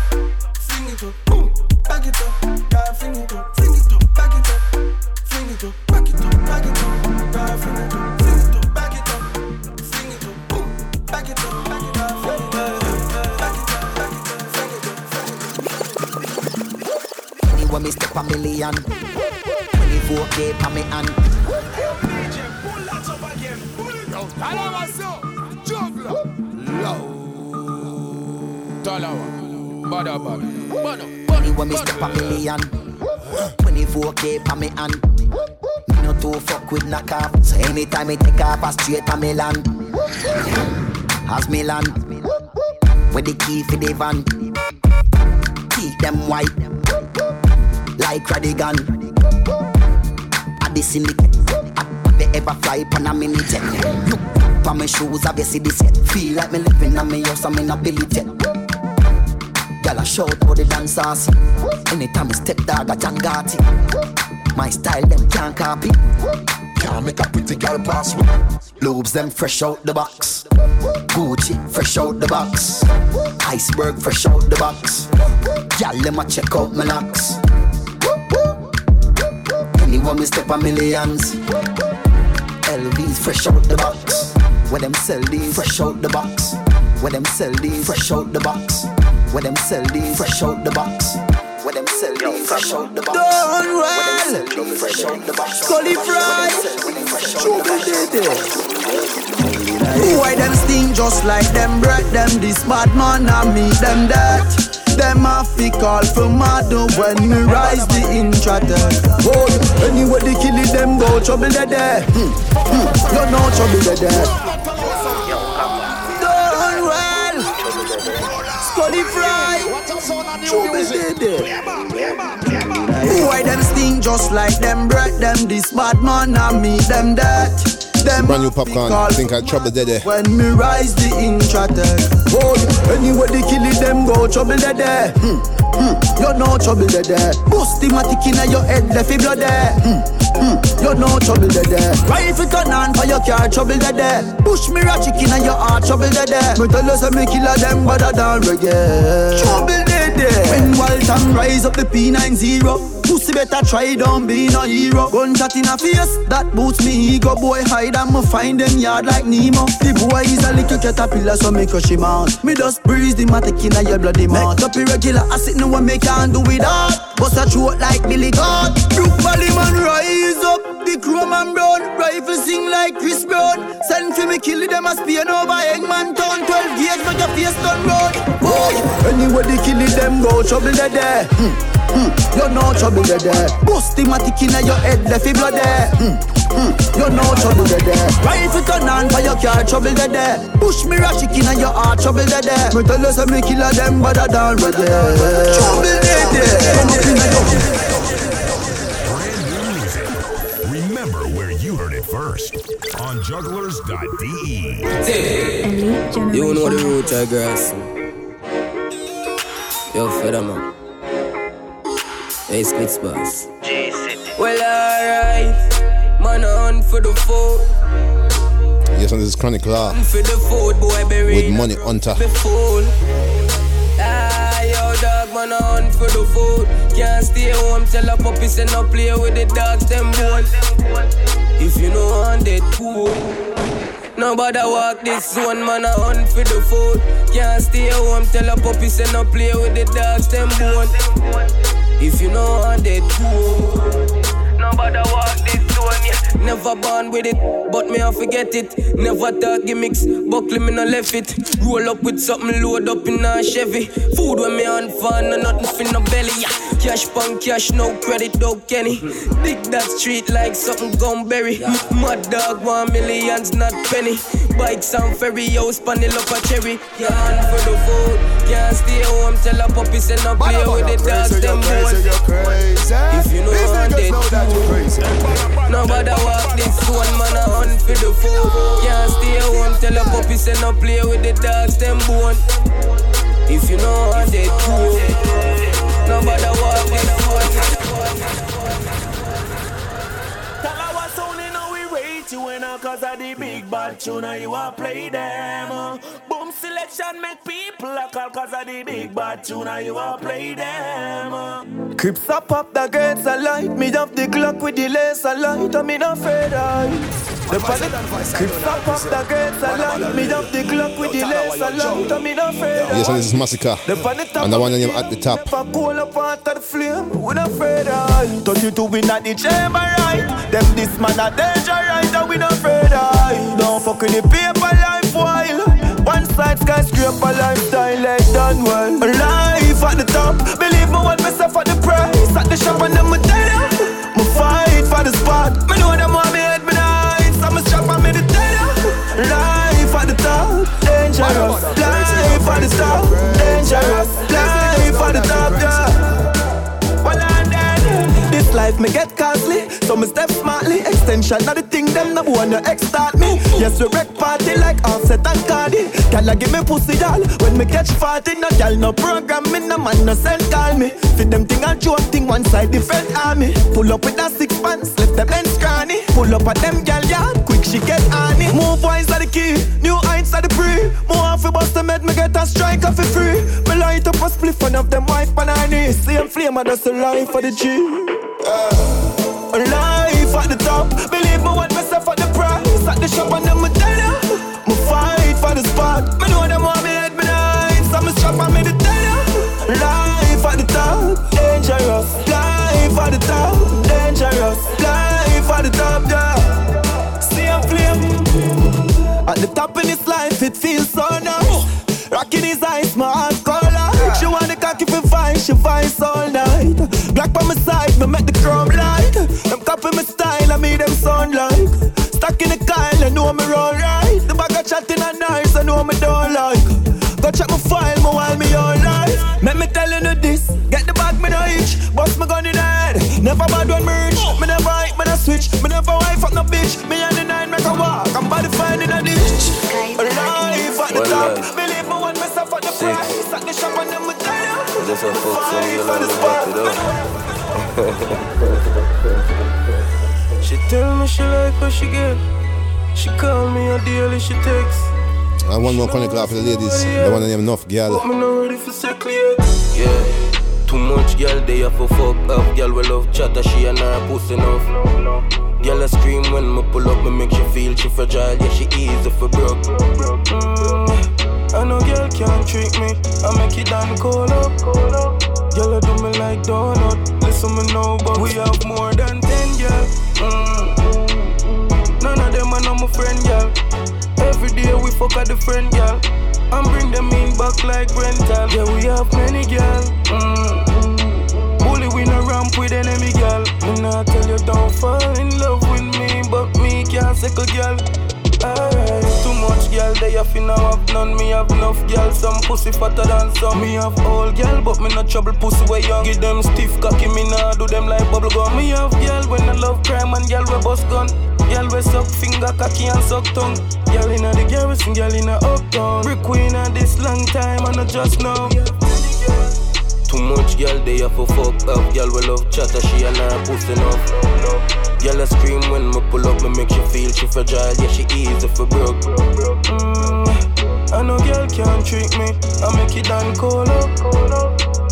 fling it up, boom. Back it up, girl, fling it up, fling it up, back it up, fling it up, back it up, back it up, girl, fling fling it up, Anyway, me step a million. 24k pa me hand. Dollar. Bada, bada. Bada. Anyway, me step a million. 24k pa me hand. Me no too fuck with knock off. So anytime me take off, I straight a me land. As me land. With the key for the van. Keep them white. Like Radigan. At the syndicate. They ever fly upon a mini jet. Look for my shoes, I see the set. Feel like me living on me house, I'm in a billy jet. Girl, I shout how the dance saucy. Anytime I step dog, I John Gotti. My style, them can't copy. Can't make a pretty girl pass me. Lobes, them fresh out the box. Gucci, fresh out the box. Iceberg, fresh out the box. Girl, them a check out my locks. Anyone me step a millions. LVs fresh out the box. Where them sell these fresh out the box. Where them sell these fresh out the box. Where them sell these fresh out the box. Where them sell these fresh out the box. Done well. them sell these fresh out the box. Scully fry. Why them sting just like them bread them this bad man I meet them that them a fi call for mother when me rise the intranet Oh, anyway they kill it them go trouble they there. Hmm. hmm. You know trouble they there. Done well. Scully fry. Trouble they there. Why them sting just like them bread them this bad man I meet them that them Brand new Popcaan. I think I trouble dead there. when me rise the intratech Oh, anyway they kill it, them go trouble they there hmm. Hmm. You know trouble they there Bust the matic inna your head, left it blood there hmm. Hmm. You know trouble they there Rifle turn on for your car, trouble they there Push me ratchet inna your heart, trouble they there Me tell you say me killer them better than reggae Trouble they there When Walton rise up the P90 Pussy better try, don't be no hero. Gunshot in a face, that boots me ego. Boy hide and me find them yard like Nemo. The boy is a little caterpillar, so me crush him out. Me just breeze the matic in a your bloody mouth. Up irregular, I sit no one me can do without. Bust a throat like Billy God. Brook Valley man rise up. The chrome and brown rifle sing like Chris Brown. Send for me kill them a spear over Eggman town. 12 years but your face done road. Boy, anyway they kill them go trouble they there. Hmm. Hmm. You know trouble they there. Bust the matic in your head, left it blood there. Hmm. Hmm. You know trouble they there. Rifle turn on for your car, trouble they there. Push me ratchet in your heart, trouble they there. Me tell you say me kill them, but I don't ready. Trouble they there. Come up in your Remember where you heard it first on Jugglerz.de. You know the root I grass. Yo, feather man. Hey, Splits boss. Well, alright. Man, on for the food. Yes, and this is Chronic Law For the food, boy, berry. with Money Hunter. Be fool. Ah, yo, dog, man, on for the food. Can't stay home, tell a puppy, say no play with the dogs, them bone. If you know on that cool. Nobody walk this one, man, I hunt for the food. Can't stay home, tell a puppy, say no play with the dogs, them bone. If you know on that cool. Nobody walk this. Never born with it, but me I forget it. Never talk gimmicks, buckle me no left it. Roll up with something load up in a Chevy. Food when me on fun and nothing for no belly, yeah. Cash pon cash, no credit, no Kenny. Dig that street like something gone berry. Mad dog, one millions, not penny. Bikes and ferry, yo, spanning up a cherry. Yeah, for the food. Can't stay home, tell a puppy, say no play with the dogs, them boys. If you know on that Nobody walk this one, man, I hunt for the food. Can't stay home, tell a puppy, say no play with the dogs, them bone. If you know on that Nobody walk this one. Rate you cause of the big bad tune and you a play them. Boom selection make people a call cause of the big bad tune and you a play them. Crips up up the gates a light Me have the clock with the laser light I'm in a afraid I The panic Crips up up the gates a light Me have the clock with the laser light I'm in a afraid I Yes, and this is Masicka. And the one name at the top. If cool up after the flame We not afraid I Touch you to win at the chamber right? Them this man a danger right? And we not afraid I Don't fuck with the paper life while One side skyscraper lifestyle like done well. Life at the top. Believe me when me suffer the price. At the shop and them me tell ya. Me fight for the spot. Me know them life me get costly, so me step smartly. Extension of the thing, them no wanna ex start me. Yes, we wreck party like Offset and Cardi. I give me pussy, y'all. When me catch party, no girl, no program, me no man, no send call me. Fit them thing and joke thing, one side different army. Pull up with a six pants, left them ends scrawny. Pull up at them girl yard, quick she get on it. Move wise are the key, new heights are the pre. More off bust them head, me get a strike off it free. Me light up a spliff and of them wife on her knees. Same flame, I just a life for the G. Uh, life at the top, believe me me say for the price. At the shop and them me tell ya, me fight for the spot. Me know them want me head me nice, so me strap and me the tell ya. Life at the top, dangerous. Life at the top, dangerous. Life at the top, yeah. See a flame. At the top of this life, it feels so nice. Rocking his eyes, my heart color. She want the cocky for fight, she fights all night. Me make the chrome light. Them copy my style, I made them sound like. Stuck in the Kyle, I know me roll right. The bag of chatting and nice, I know me don't like. Go check my file, me while me all life. Make me telling you this, get the bag, me no itch. Bust me gun in the head, never bad when me reach. Me never hike, me no switch. Me never wife up no bitch. Me and the nine make a walk, I'm body fine in a ditch. Life at the top, believe me when me suffer the price. At the shop and them me tell you. Just a fuck some you like me it up. She tell me she like what she get. She call me a daily, she text. And one more Chronic Law for the ladies. The one named Enough Girl. But me not ready for yet. Yeah. Too much girl they have for fuck up. Girl we love chatter, she and her pussy enough. Girl I scream when me pull up, me make she feel she fragile, yeah she easy for broke. Mm, I know girl can't trick me, I make it down cold up. I do me like donut, listen me now, but we have more than ten girl. Mm, none of them are not my friend, girl. Every day we fuck a different girl. And bring them in back like rental. Yeah, we have many girl. Mm. Bully we no ramp with enemy girl. Me not tell you don't fall in love with me, but me can't second girl. Alright, too much girl, they have now have none. Me have enough girl, some pussy fatter than some. Me have all girl, but me not trouble pussy way young. Give them stiff cocky, me nah do them like bubble gum. Me have girl when I love crime and girl we bust gun. Girl we suck finger, cocky and suck tongue. Girl inna the garrison, girl inna uptown. Brick queen at this long time, and not just now. Too much girl they have for fuck up. Girl we love chatter, she and her pussy enough. Girl I scream when me pull up, me make she feel she fragile, yeah she easy for broke. Mm, I know girl can't trick me, I make it down cold up.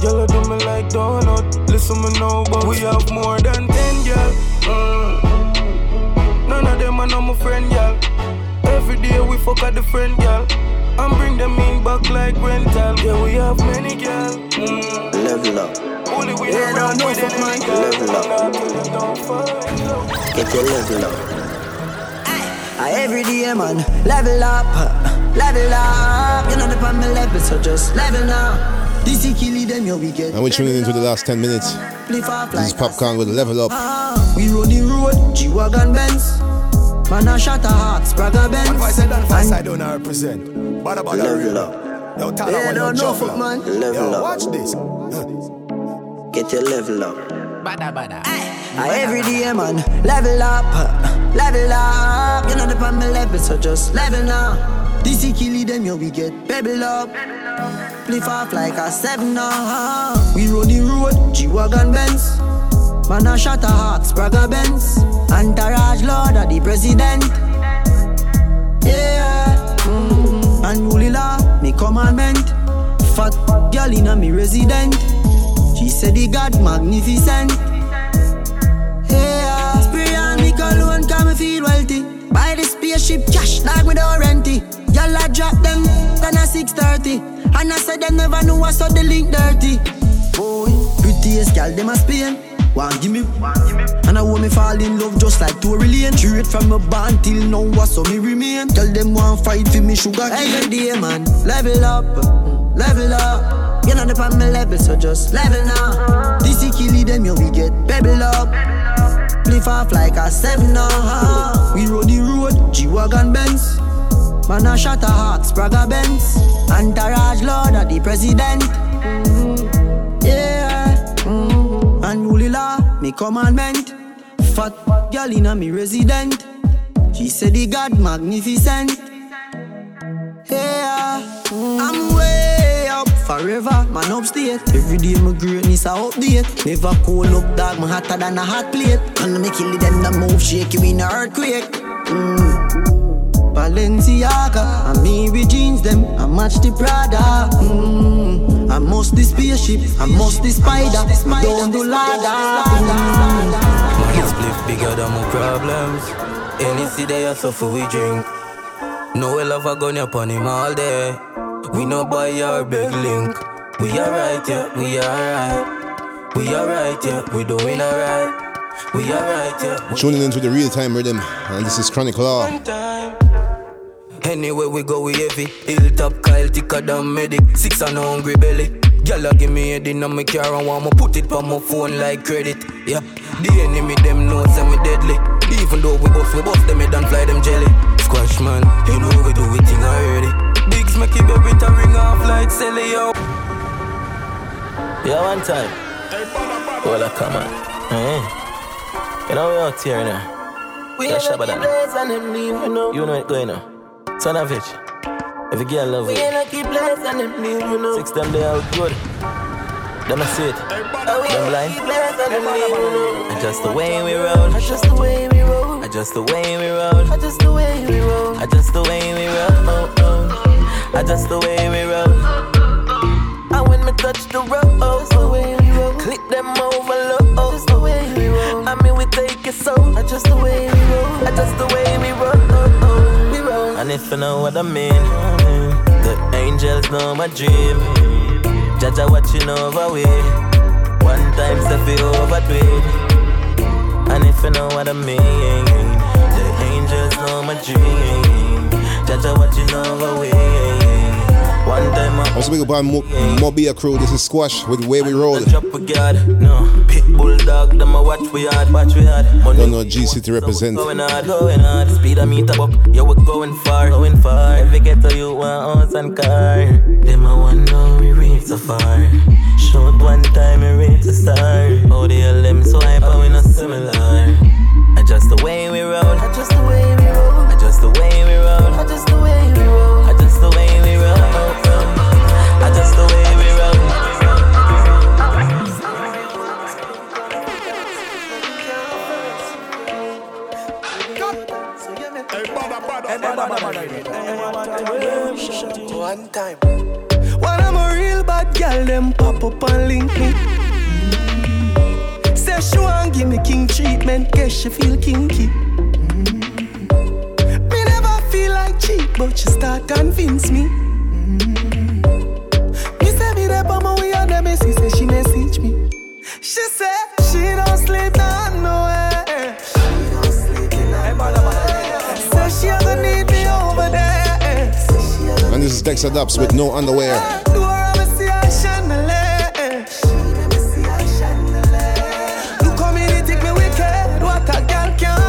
Girl I do me like donut, listen me now, but we have more than ten girl. Mm, none of them are not my friend, girl. Every day we fuck a different girl. And bring them in back like rental. Yeah, we have many girl. Mm. Level up. Only we Yeah, don't no, with no, enemy fuck, girl. level up. Not you don't fall. Get your level up. I every day, man, level up, level up. You know the on my level, so just level up. This is killing them, yo, we get. And we're tuning into the last 10 minutes. This is like Popcaan with Level Up. Ah, we roll the road, G-Wagon Benz. Man, I shot a heart, Spragga Benz. One voice I done voice I don't represent. Bada bada Level real. up. Yo, tell Yeah, her when don't know, fuck, man. Level Yo, up. watch this. Get your level up. Bada bada. I every day, man, level up, level up. You know the on my level, so just level now. This is killing them, yo, we get pebble up. Live off like a seven now. We roll the road, G-Wagon Benz. Man, I shot a heart, Spragga Benz. Entourage Lord of the President. Yeah. Mm. And Holy Law, me commandment. Fat girl in a me resident. She said the God magnificent. Yeah. Spray on me cologne, cause me feel wealthy. Buy the spaceship cash, like me don't rent it. Y'all I drop them, then a 630. And I said them never knew I saw the link dirty. Boy, prettiest girl, them a Spain. Want give me, and I want me fall in love just like Tory Lane. Straight from my band till now, what so me remain. Tell them want fight for me sugar cane. Every day, man, level up, level up. You know the on my level, so just level now. This is killing them, yo, we get pebble up. Live off like a seven now. We roll the road, G-Wagon Benz. Man, I shot a heart, Spragga Benz. Entourage Lord of the President. And Holy Law, me commandment. Fat girl in a me resident. She said the God magnificent. Yeah. I'm way up forever, man upstate. Every day my greatness I update. Never cool up dog, me hotter than a hot plate. And me kill it then the move shake you in a earthquake. Mm. Balenciaga, I me with jeans them, I match the Prada. Mm. I must the spaceship, I must the spider, me don't do ladder. My split bigger than my problems. Any city I suffer, we drink. No we love a gun up on him all day. We no buy our big link. We alright, yeah, we alright. We alright, yeah, we doing alright. We alright, yeah. Tuning into the real time rhythm. And this is Chronic Law. Anywhere we go, we heavy. Hilltop Kyle thicker than medic. Six and hungry belly. Gyal give me head in my car and want me put it on my phone like credit. Yeah, the enemy them know say me deadly. Even though we bust, we bust them head and fly them jelly. Squash man, you know we do it thing already. Bigs make it baby to ring off like Sally yo. Yeah, one time. Well, I come on. Eh? You know we out here now. We Yeah, ain't Shabba lucky Dan. place and leave you know. You know it going now. Son of bitch. If a girl love We ain't lucky place and them leave you know. six them they out good. Them I see it. Oh, we Them blind. place and them leave you know. And just the way we roll. That's just the way we roll. And just the way we roll. That's just the way we roll. I just the way we roll. Oh, oh. I just the way we roll. And when me touch the road, oh, that's the way we Click them overload. Just the way we roll. I mean, we take it so. I just the way we roll. Just the way we roll. We roll. And if you know what I mean, the angels know my dream. Jah Jah watching over we. One time, step it over And if you know what I mean, the angels know my dream. Jah Jah watching over we. One time I was big up on Mo- Mobile crew. This is Squash with Way We Roll. Drop no. Pit bulldog, them a watch we hard, watch we hard. Don't know G City represent. Going hard, going hard. Speed up, yeah we going far, going far. Every get to you one house and car. Them wonder we reach so far. Short one time we reach the star. How the hell them so hyper we not similar. Adjust the way we roll. Adjust the way we roll. Adjust the way we roll. Adjust the One time. When I'm a real bad girl, them pop up and link me. Say she want give me king treatment, guess she feel kinky. Me never feel like cheap, but she start convince me. Me say me there, but my way on the messy, say she message me. She say she don't girl can.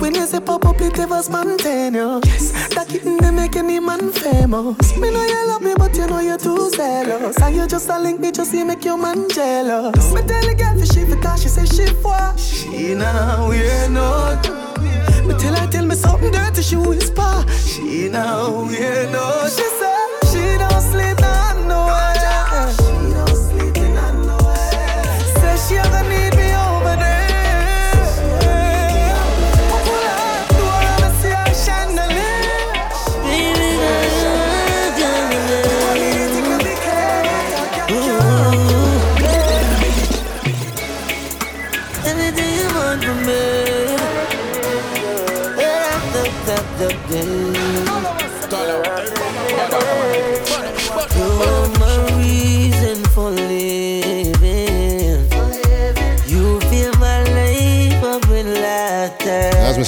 When you say pop up, it ever spontaneous. That kitten they make any man famous. Me know you love me, but you know you're too zealous. And you just a link me, just see make your man jealous. Me tell the girl for she fit she say she for. She now we're not. Me tell her tell me something dirty, she whisper. She now we're not. She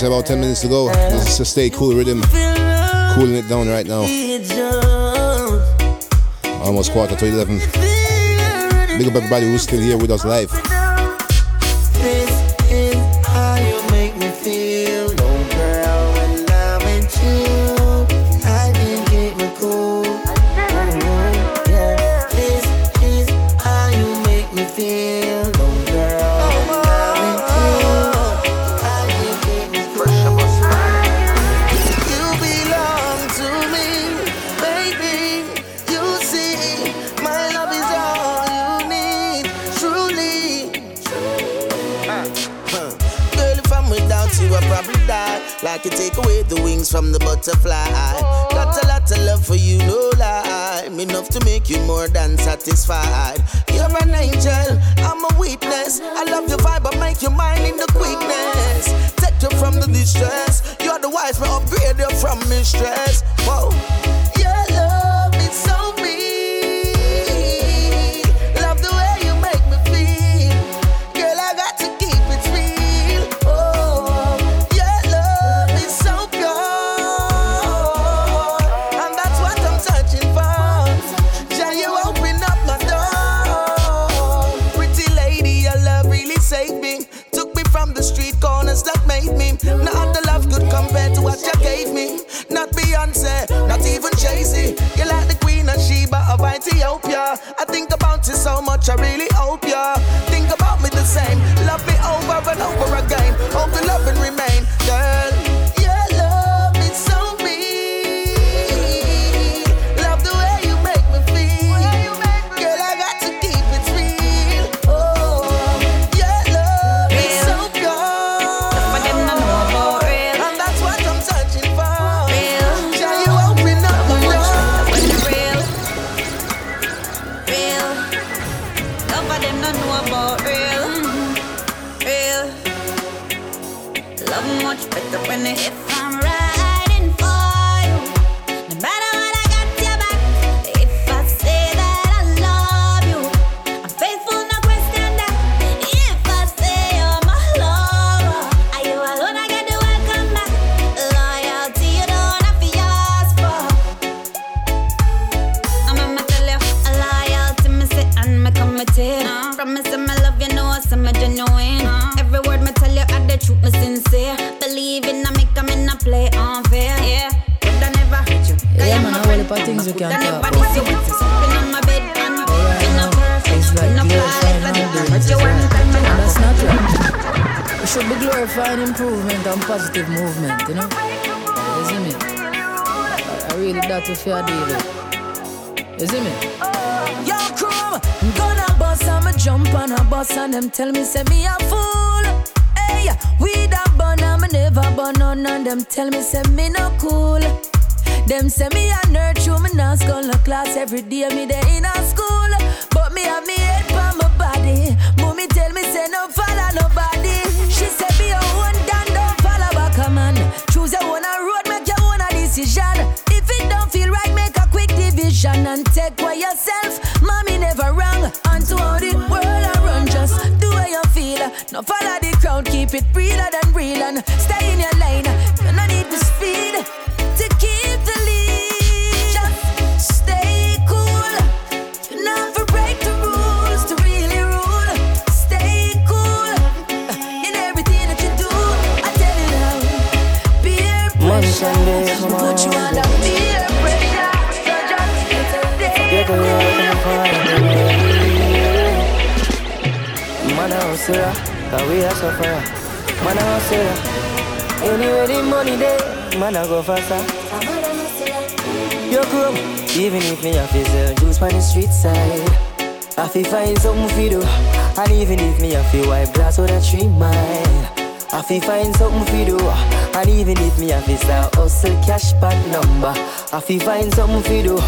about 10 minutes to go, this is a stay cool rhythm. Cooling it down right now. Almost quarter to 11. Big up everybody who's still here with us live. Fear with. You see me? Yo, crew, gonna bust, I'ma jump on a bus and them tell me say me a fool. Hey, we da bun me never bun none and them tell me say me no cool. Them say me a nerd, true me not school no class every day me day in a school. Division and take away yourself. Mommy never wrong. And to how the world I run, just do what you feel. No follow the crowd, keep it realer than real and stay in your lane. Cause we a sufferer. Man a hustler. Anywhere the money there, man a go faster. Yo, come, even if me have to juice on the street side, I fi find something fi do. And even if me have to wipe glass with a tree mile, I fi find something fi do. And even if me have to start hustle cash back number, I fi find something fi do.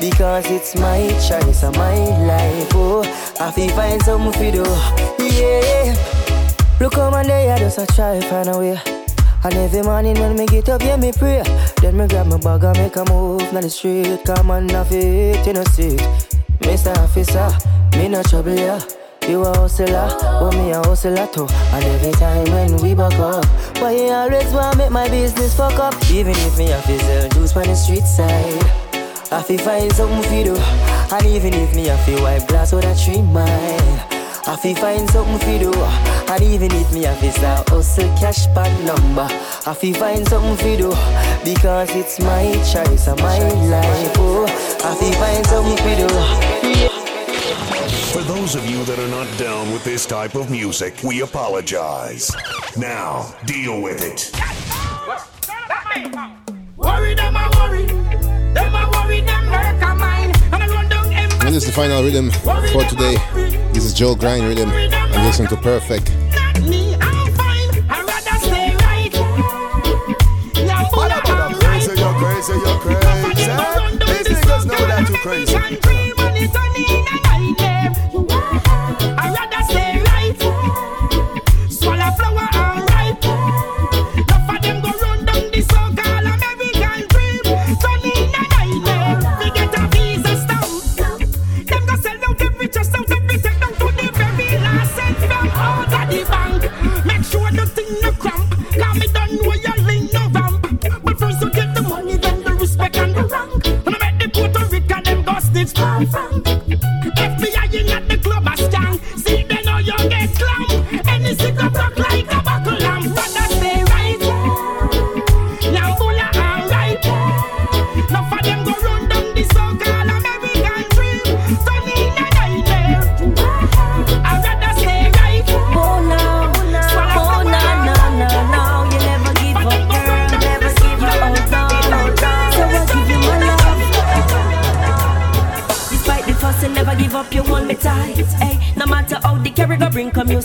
Because it's my choice and my life, oh. I fi find something fi do, yeah. Look how man they I just a try find a way. And every morning when me get up, yeah, me pray. Then me grab my bag and make a move down the street. Come on, off it, you know, see it. Mr. Officer, me no trouble, yeah. You a hustler, but me a hustler too. And every time when we back up, why you always wanna make my business fuck up? Even if me a sell juice on the street side, I fi find something fi do. And even if me a fi wipe glass with a tree mile. I fi find something fi do And even if me have to start hustle cash back number I fi find something fi do Because it's my choice and my life oh I fi find something fi do For those of you that are not down with this type of music, we apologize. Now, deal with it. This is the final rhythm for today. This is Joe Grind rhythm. I'm listening to Perfect. me, In at the club a scan.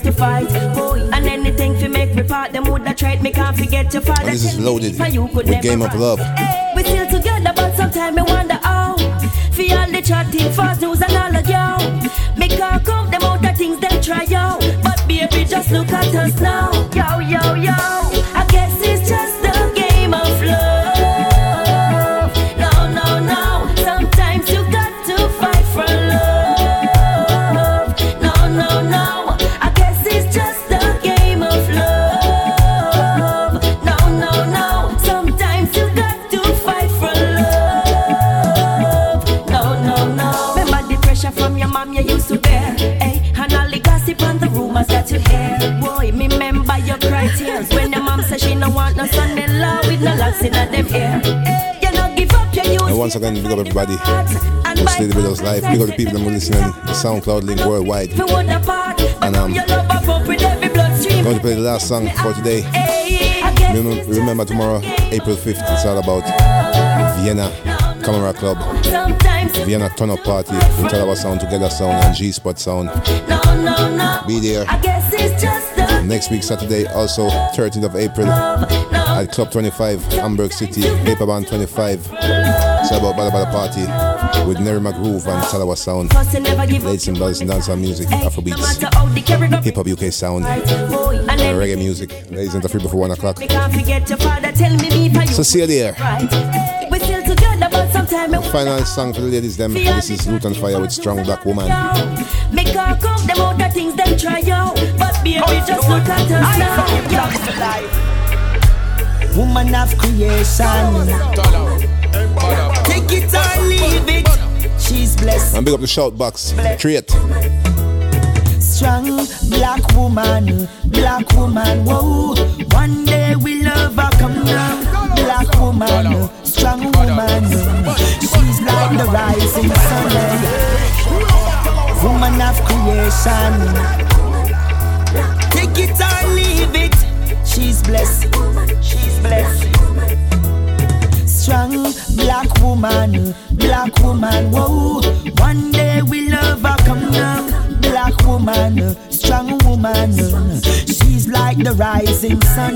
To fight. And anything to make me part, them woulda tried, me can't forget your father. And this is loaded So you could with Game of. Love. We still together, but sometimes me wonder how. For all the chatting, fast news and all of you. Me can't count them out of things they try out. But baby, just look at us now. Yo, yo, yo. Them ear. You no give up your youth I once again, big up everybody who stayed with us live. Big up the people that are listening. The SoundCloud link worldwide. And um, going to play the last song for today. Remember tomorrow, April 5th, it's all about Vienna Camera Club, Vienna Turn Up Party with Talawah Sound, Together Sound, and G Spot Sound. Be there. Next week, Saturday, also 13th of April, at Club 25, Hamburg City, Paperband 25. It's about Badda Badda Party with Neri McGroove and Talawah Sound. Ladies and brothers and dancehall music, Afrobeats, Hip Hop UK sound, and reggae music. Ladies and the free before 1 o'clock. So see you there. Final song for the ladies, them. This is Lutan Fyah with Strong Black Woman. Make her come, them all things them try out. But baby, just look at us now. Woman of creation. Take it or leave it. She's blessed. And big up the shout box. Treat. Strong black woman, black woman, whoa. One day we love her come down. Black woman, strong woman. She's like the rising sun. Woman of creation. Take it or leave it. She's blessed. She's blessed. Strong black woman, black woman, whoa. One day we love her come down. Black woman, strong woman. She's like the rising sun.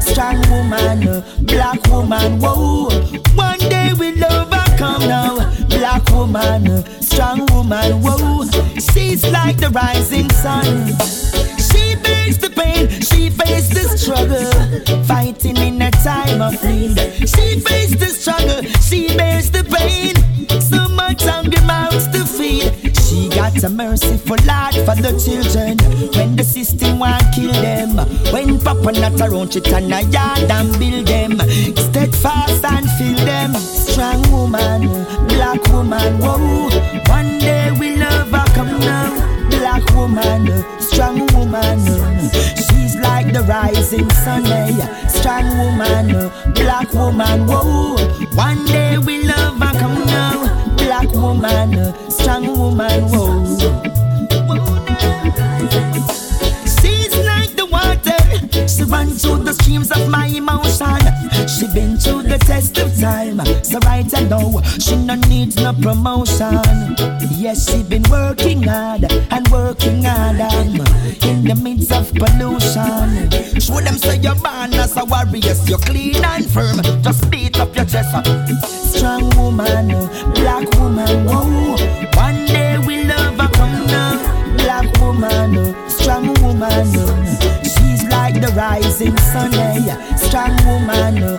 Strong woman, black woman, whoa. One day we love her come now. Black woman, strong woman, whoa. She's like the rising sun. She bears the pain, she faced the struggle, fighting in a time of need. She faced the struggle, she bears the pain. So much hungry mouths to feed. She got a merciful heart for the children. When the system want kill them, when Papa not around, she turn a yard and build them. Steadfast and fill them. Strong woman, black woman, whoa. One day we love her come now. Black woman, strong woman. She's like the rising sun, eh? Strong woman, black woman, whoa. One day we love her come now. Black woman, strong woman, whoa. She's like the water. She runs through the streams of my emotion. She's been through the test of time. So right I know she no needs no promotion. Yes, she been working hard and working hard um, in the midst of pollution. Show them say you're born as a warrior, you're clean and firm. Just beat up your chest. Strong woman, black woman, whoa. One day we love her come now. Black woman, strong woman. She's like the rising sun, eh? Strong woman,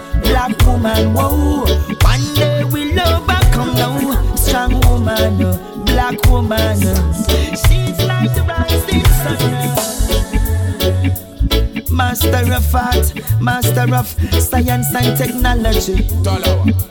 woman, whoa. One day we love her come now. Strong woman, black woman. She's like the rising sun. Master of art, master of science and technology.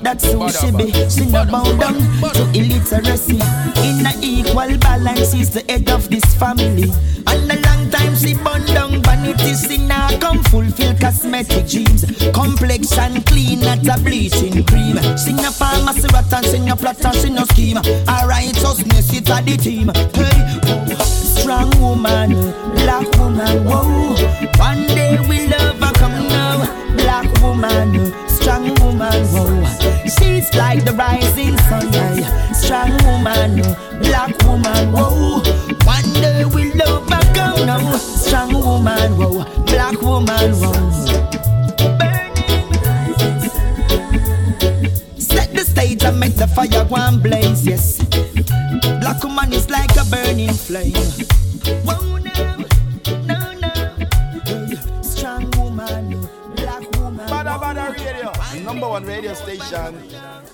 That's who she be. She no bow down to illiteracy. In a equal balance, she's the head of this family. And a long time she burn down vanity. She now come fulfill cosmetic dreams. Complexion clean, not a bleaching cream. She no pharmacy rat and she no plot and she no scheme. Her righteousness it's a the team. Hey, oh, strong woman, black woman, whoa. One day we love her come now. Black woman, strong woman, whoa. She's like the rising sun, yeah. Strong woman, black woman, whoa. One day we love her come now. Strong woman, whoa. Black woman, whoa. Set the stage and make the fire and blaze, yes. Black woman is like a burning flame. Number one radio station